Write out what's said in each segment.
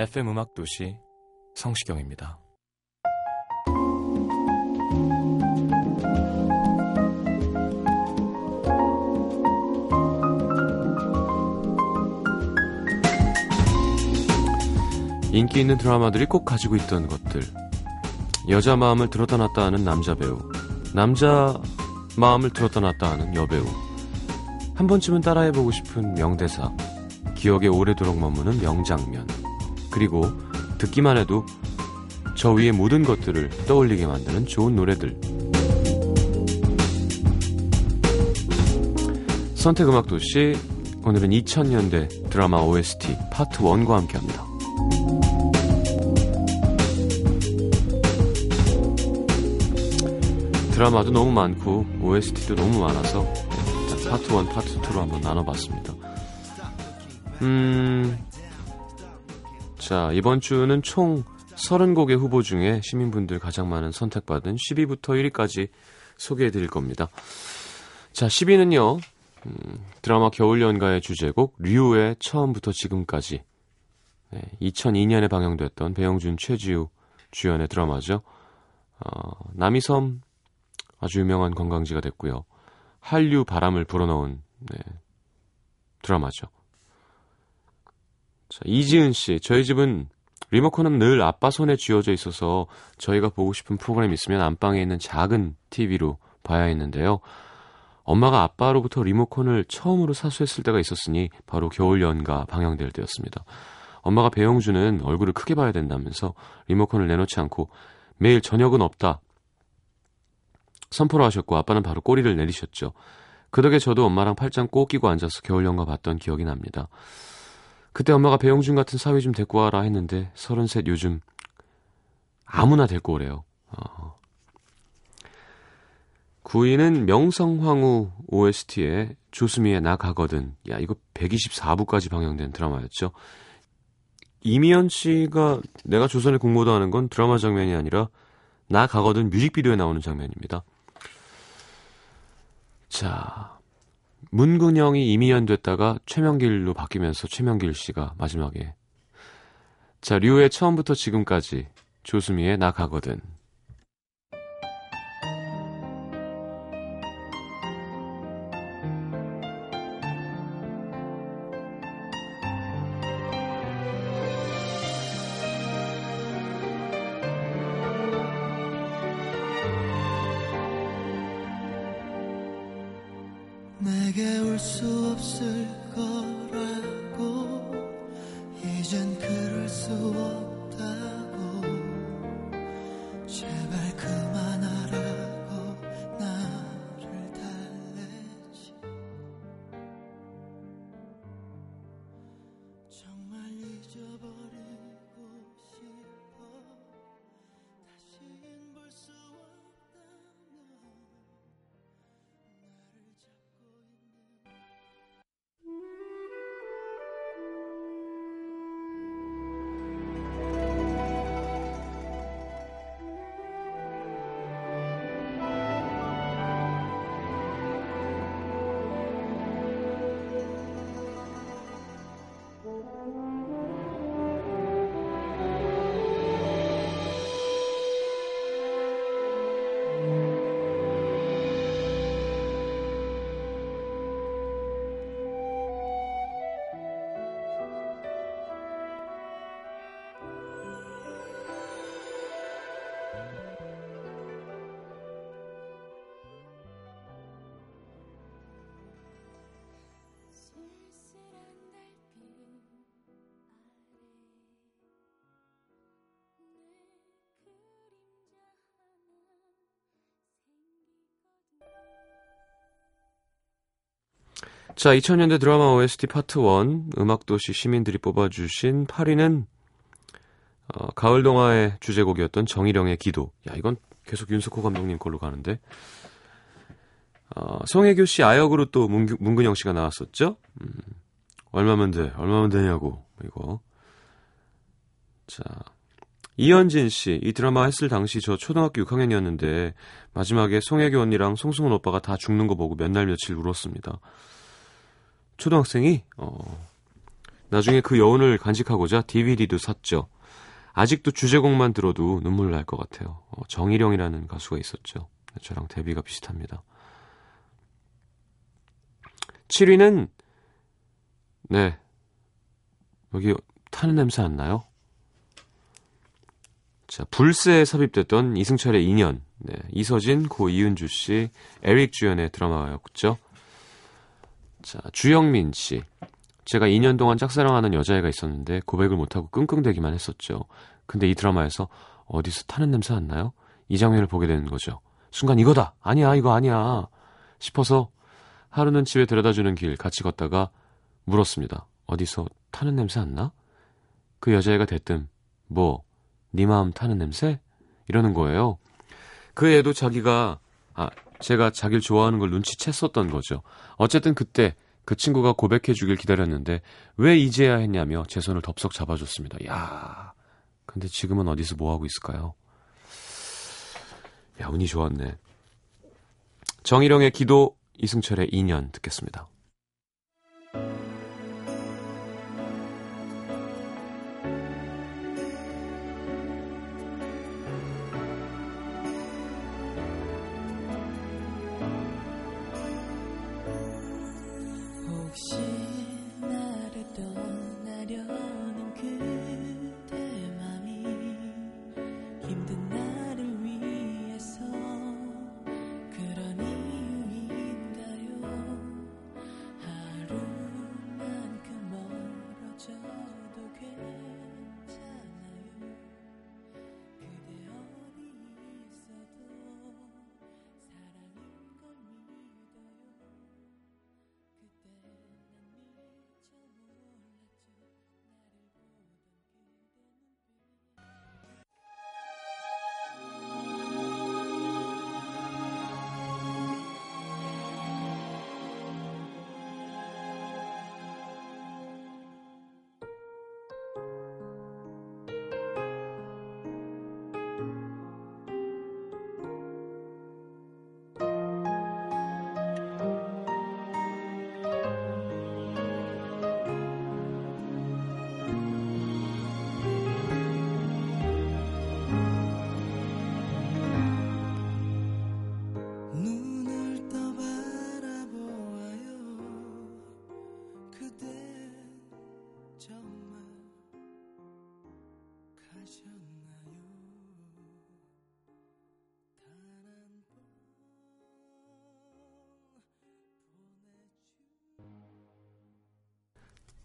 FM 음악 도시 성시경입니다. 인기 있는 드라마들이 꼭 가지고 있던 것들. 여자 마음을 들었다 놨다 하는 남자 배우. 남자 마음을 들었다 놨다 하는 여배우. 한 번쯤은 따라해보고 싶은 명대사. 기억에 오래도록 머무는 명장면. 그리고 듣기만 해도 저 위의 모든 것들을 떠올리게 만드는 좋은 노래들. 선택 음악 도시 오늘은 2000년대 드라마 OST 파트 1과 함께 합니다. 드라마도 너무 많고 OST도 너무 많아서 자, 파트 1, 파트 2로 한번 나눠봤습니다. 음, 자, 이번 주는 총 30곡의 후보 중에 시민분들 가장 많은 선택받은 10위부터 1위까지 소개해 드릴 겁니다. 자, 10위는요, 음, 드라마 겨울연가의 주제곡, 류의 처음부터 지금까지. 네, 2002년에 방영됐던 배영준, 최지우 주연의 드라마죠. 어, 남이섬 아주 유명한 관광지가 됐고요. 한류 바람을 불어넣은 네, 드라마죠. 자, 이지은 씨, 저희 집은 리모컨은 늘 아빠 손에 쥐어져 있어서 저희가 보고 싶은 프로그램 있으면 안방에 있는 작은 TV로 봐야 했는데요. 엄마가 아빠로부터 리모컨을 처음으로 사수했을 때가 있었으니 바로 겨울 연가 방영될 때였습니다. 엄마가 배영주는 얼굴을 크게 봐야 된다면서 리모컨을 내놓지 않고 매일 저녁은 없다. 선포를 하셨고 아빠는 바로 꼬리를 내리셨죠. 그 덕에 저도 엄마랑 팔짱 꼭 끼고 앉아서 겨울 연가 봤던 기억이 납니다. 그때 엄마가 배용준 같은 사위 좀 데리고 와라 했는데 서른셋 요즘 아무나 데리고 오래요. 어. 9위는 명성황후 OST의 조수미의 나 가거든. 야 이거 124부까지 방영된 드라마였죠. 이미연 씨가 내가 조선의 공모도 하는 건 드라마 장면이 아니라 나 가거든 뮤직비디오에 나오는 장면입니다. 자, 문근영이 이미연 됐다가 최명길로 바뀌면서 최명길 씨가 마지막에. 자 류의 처음부터 지금까지 조수미의 나 가거든 자, 2000년대 드라마 OST 파트 1 음악도시 시민들이 뽑아주신 8위는 어, 가을 동화의 주제곡이었던 정일영의 기도. 야, 이건 계속 윤석호 감독님 걸로 가는데. 어, 송혜교 씨 아역으로 또 문규, 문근영 씨가 나왔었죠? 음, 얼마면 돼? 얼마면 되냐고. 이거. 자. 이현진 씨, 이 드라마 했을 당시 저 초등학교 6학년이었는데, 마지막에 송혜교 언니랑 송승훈 오빠가 다 죽는 거 보고 몇 날 며칠 울었습니다. 초등학생이, 어, 나중에 그 여운을 간직하고자 DVD도 샀죠. 아직도 주제곡만 들어도 눈물 날 것 같아요. 어, 정일영이라는 가수가 있었죠. 저랑 데뷔가 비슷합니다. 7위는 네 여기 타는 냄새 안 나요? 자 불새에 삽입됐던 이승철의 인연 네, 이서진, 고 이은주 씨, 에릭 주연의 드라마였죠. 자 주영민 씨 제가 2년 동안 짝사랑하는 여자애가 있었는데 고백을 못하고 끙끙대기만 했었죠. 근데 이 드라마에서 어디서 타는 냄새 안 나요? 이 장면을 보게 되는 거죠. 순간 이거다! 아니야, 이거 아니야! 싶어서 하루는 집에 데려다 주는 길 같이 걷다가 물었습니다. 어디서 타는 냄새 안 나? 그 여자애가 대뜸 뭐, 네 마음 타는 냄새? 이러는 거예요. 그 애도 자기가, 아, 제가 자기를 좋아하는 걸 눈치챘었던 거죠. 어쨌든 그때 그 친구가 고백해 주길 기다렸는데 왜 이제야 했냐며 제 손을 덥석 잡아줬습니다. 야 근데 지금은 어디서 뭐 하고 있을까요? 야, 운이 좋았네. 정일영의 기도, 이승철의 인연 듣겠습니다.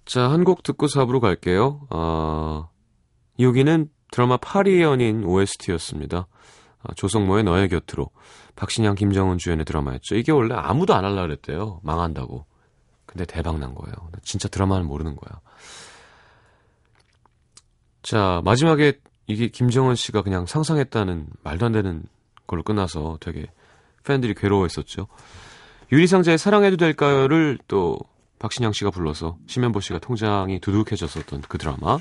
자, 한 곡 듣고 사부로 갈게요. 어, 여기는 드라마 파리의 연인 OST였습니다. 아, 조성모의 너의 곁으로. 박신양, 김정은 주연의 드라마였죠. 이게 원래 아무도 안 할라 그랬대요. 망한다고. 근데 대박 난 거예요. 진짜 드라마는 모르는 거야. 자, 마지막에 이게 김정은 씨가 그냥 상상했다는 말도 안 되는 걸로 끝나서 되게 팬들이 괴로워했었죠. 유리상자의 사랑해도 될까요를 또 박신양 씨가 불러서 심현보 씨가 통장이 두둑해졌었던 그 드라마.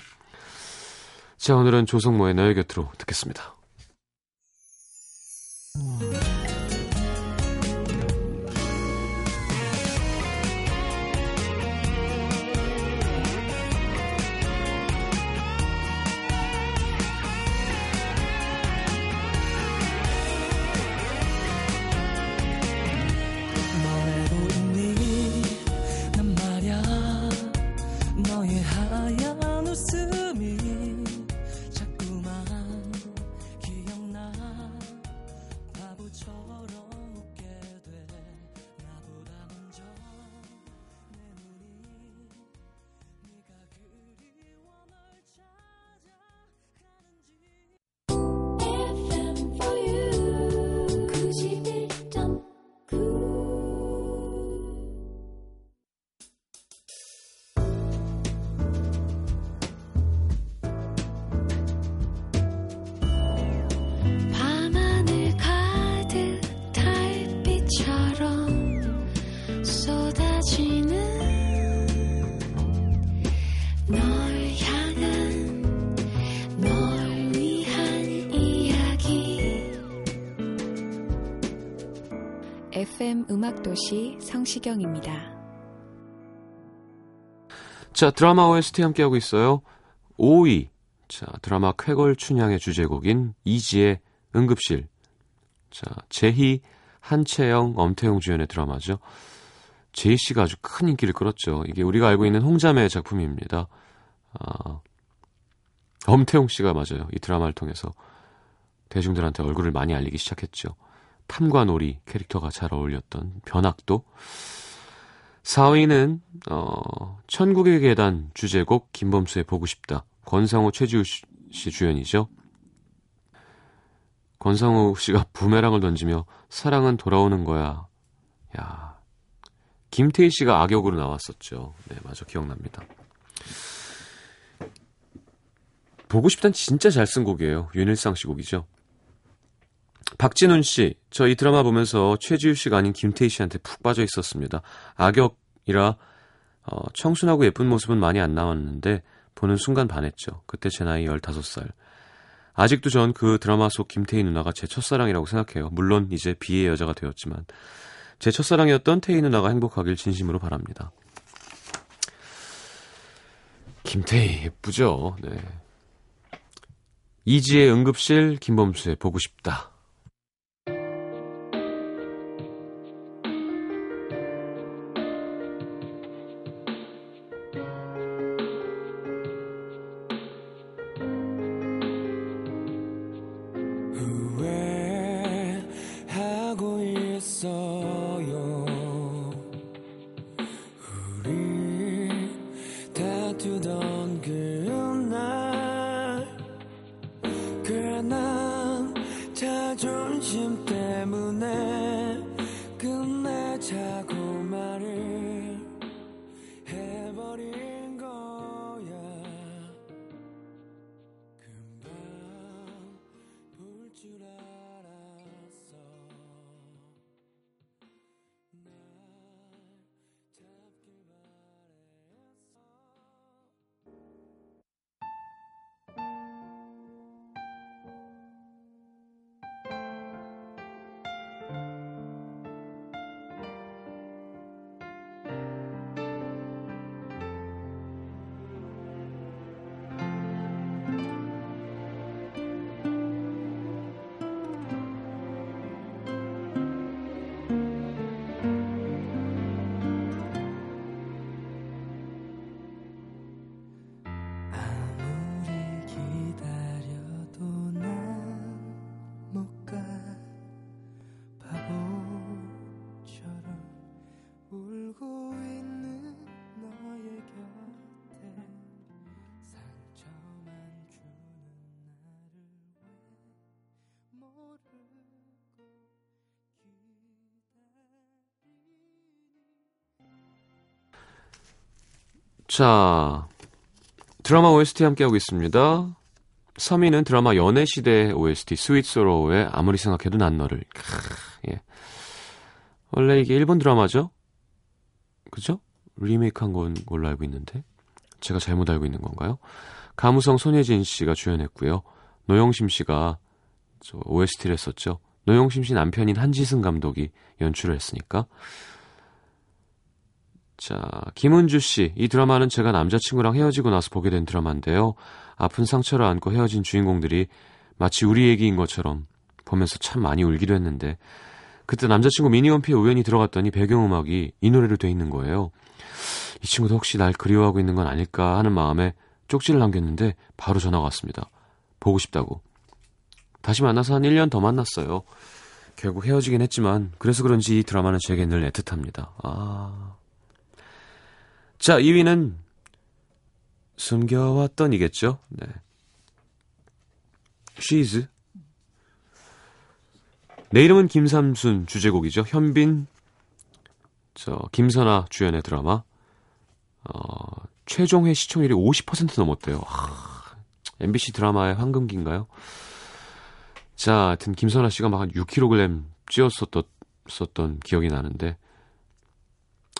자, 오늘은 조성모의 너의 곁으로 듣겠습니다. 음악도시 성시경입니다. 자, 드라마 OST 함께하고 있어요. 5위. 자, 드라마 쾌걸 춘향의 주제곡인 이지의 응급실. 자, 제희, 한채영, 엄태용 주연의 드라마죠. 제희 씨가 아주 큰 인기를 끌었죠. 이게 우리가 알고 있는 홍자매 작품입니다. 아, 엄태용 씨가 맞아요. 이 드라마를 통해서 대중들한테 얼굴을 많이 알리기 시작했죠. 놀이 캐릭터가 잘 어울렸던 변학도. 4위는 어, 천국의 계단 주제곡 김범수의 보고 싶다. 권상우 최지우 씨 주연이죠. 권상우 씨가 부메랑을 던지며 사랑은 돌아오는 거야. 야. 김태희 씨가 악역으로 나왔었죠. 네, 맞아. 기억납니다. 보고 싶단 진짜 잘 쓴 곡이에요. 윤일상 씨 곡이죠. 박진훈 씨, 저 이 드라마 보면서 최지우 씨가 아닌 김태희 씨한테 푹 빠져 있었습니다. 악역이라 어, 청순하고 예쁜 모습은 많이 안 나왔는데 보는 순간 반했죠. 그때 제 나이 15살. 아직도 전 그 드라마 속 김태희 누나가 제 첫사랑이라고 생각해요. 물론 이제 비의 여자가 되었지만 제 첫사랑이었던 태희 누나가 행복하길 진심으로 바랍니다. 김태희 예쁘죠? 네. 이지의 응급실 김범수의 보고 싶다. 자, 드라마 OST 함께하고 있습니다. 3위는 드라마 연애시대 OST 스윗 소로우의 아무리 생각해도 난 너를. 크, 예. 원래 이게 일본 드라마죠? 그죠? 리메이크한 건 걸로 알고 있는데 제가 잘못 알고 있는 건가요? 감우성 손예진 씨가 주연했고요. 노영심 씨가 저 OST를 했었죠. 노영심 씨 남편인 한지승 감독이 연출을 했으니까. 자, 김은주 씨. 이 드라마는 제가 남자친구랑 헤어지고 나서 보게 된 드라마인데요. 아픈 상처를 안고 헤어진 주인공들이 마치 우리 얘기인 것처럼 보면서 참 많이 울기도 했는데 그때 남자친구 미니홈피에 우연히 들어갔더니 배경음악이 이 노래로 돼 있는 거예요. 이 친구도 혹시 날 그리워하고 있는 건 아닐까 하는 마음에 쪽지를 남겼는데 바로 전화가 왔습니다. 보고 싶다고. 다시 만나서 한 1년 더 만났어요. 결국 헤어지긴 했지만 그래서 그런지 이 드라마는 제게 늘 애틋합니다. 아... 자, 2위는 숨겨왔던 이겠죠? 네. She's. 내 이름은 김삼순 주제곡이죠. 현빈, 저, 김선아 주연의 드라마. 어, 최종 회 시청률이 50% 넘었대요. 하, MBC 드라마의 황금기인가요? 자, 하여튼 김선아 씨가 막 한 6kg 찌었었던 기억이 나는데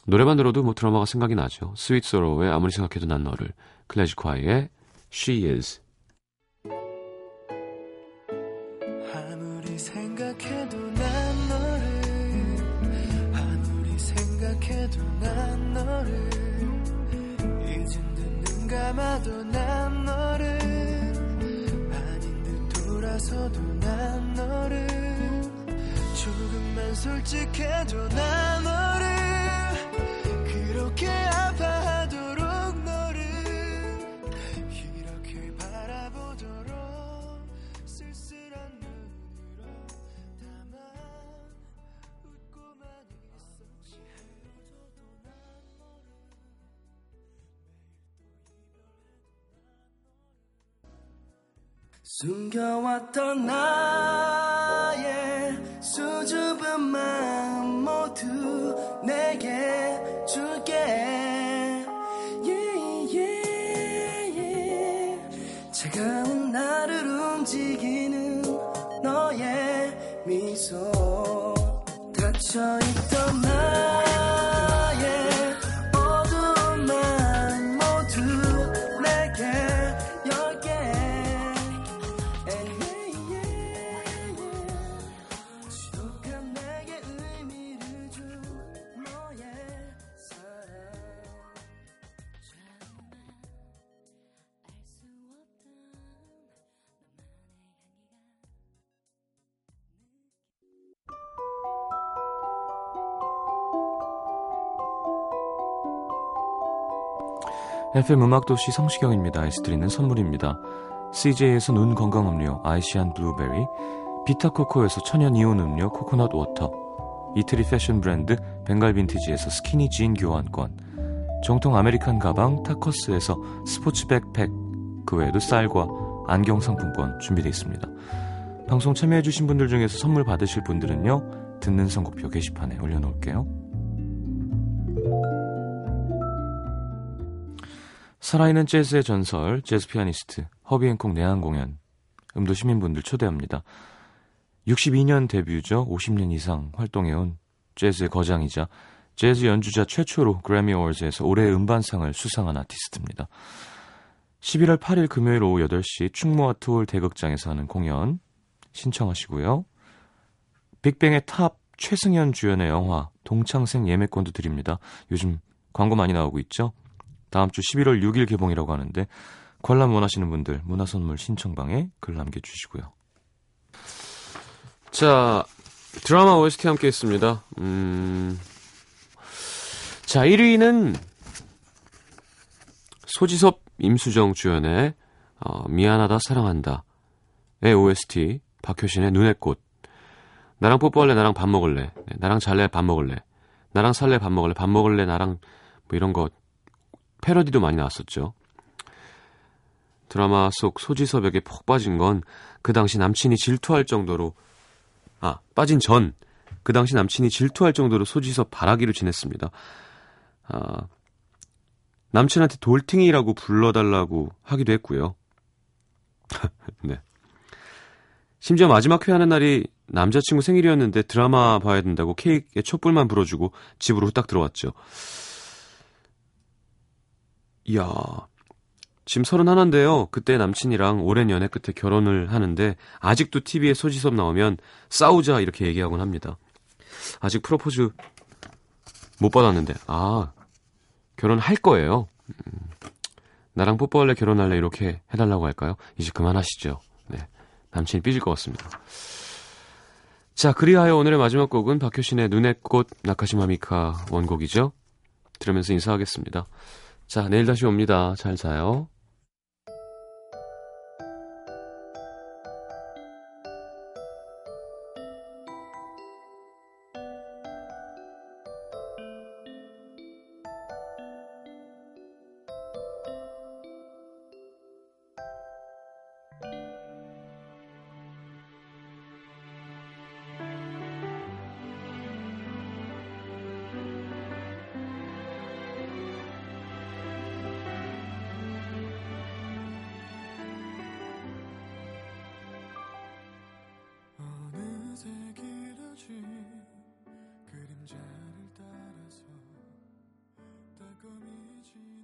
노래만 들어도 뭐 드라마가 생각이 나죠. 스윗 소로의 아무리 생각해도 난 너를 클래지콰이의 She Is 아무리 생각해도 난 너를 생각해도 난 너를 이젠 듣는 감아도 난 너를 아닌 듯 돌아서도 난 너를 조금만 솔직해도 난 너를 숨겨왔던 나의 수줍은 마음 모두 내게 줄게 yeah, yeah, yeah. 차가운 나를 움직이는 너의 미소 닫혀 FM 음악도시 성시경입니다. 아이스 드리는 선물입니다. CJ에서 눈 건강 음료 아이시안 블루베리, 비타코코에서 천연 이온 음료 코코넛 워터, 이태리 패션 브랜드 벵갈 빈티지에서 스키니 진 교환권, 정통 American 가방 타커스에서 스포츠 백팩, 그 외에도 쌀과 안경 상품권 준비되어 있습니다. 방송 참여해주신 분들 중에서 선물 받으실 분들은요, 듣는 선곡표 게시판에 올려놓을게요. 살아있는 재즈의 전설, 재즈 피아니스트 허비 행콕 내한 공연 음도 시민분들 초대합니다. 62년 데뷔죠. 50년 이상 활동해온 재즈의 거장이자 재즈 연주자 최초로 그래미 어워즈에서 올해 음반상을 수상한 아티스트입니다. 11월 8일 금요일 오후 8시 충무아트홀 대극장에서 하는 공연 신청하시고요. 빅뱅의 탑 최승현 주연의 영화 동창생 예매권도 드립니다. 요즘 광고 많이 나오고 있죠. 다음 주 11월 6일 개봉이라고 하는데 관람 원하시는 분들 문화선물 신청방에 글 남겨주시고요. 자 드라마 OST 함께 했습니다. 음... 자 1위는 소지섭 임수정 주연의 어, 미안하다 사랑한다의 OST 박효신의 눈의 꽃. 나랑 뽀뽀할래 나랑 밥 먹을래. 네, 나랑 잘래 밥 먹을래. 나랑 살래 밥 먹을래. 밥 먹을래 나랑 뭐 이런 거 패러디도 많이 나왔었죠. 드라마 속 소지섭에게 푹 빠진 건 그 당시 남친이 질투할 정도로 아 빠진 전 그 당시 남친이 질투할 정도로 소지섭 바라기로 지냈습니다. 아, 남친한테 돌팅이라고 불러달라고 하기도 했고요. 네. 심지어 마지막 회하는 날이 남자친구 생일이었는데 드라마 봐야 된다고 케이크에 촛불만 불어주고 집으로 후딱 들어왔죠. 이야, 지금 서른 하나인데요. 그때 남친이랑 오랜 연애 끝에 결혼을 하는데 아직도 TV에 소지섭 나오면 싸우자 이렇게 얘기하곤 합니다. 아직 프로포즈 못 받았는데 아 결혼할 거예요. 음, 나랑 뽀뽀할래 결혼할래 이렇게 해달라고 할까요? 이제 그만하시죠. 네, 남친이 삐질 것 같습니다. 자 그리하여 오늘의 마지막 곡은 박효신의 눈의 꽃 나카시마 미카 원곡이죠. 들으면서 인사하겠습니다. 자, 내일 다시 옵니다. 잘 자요. 지금이 지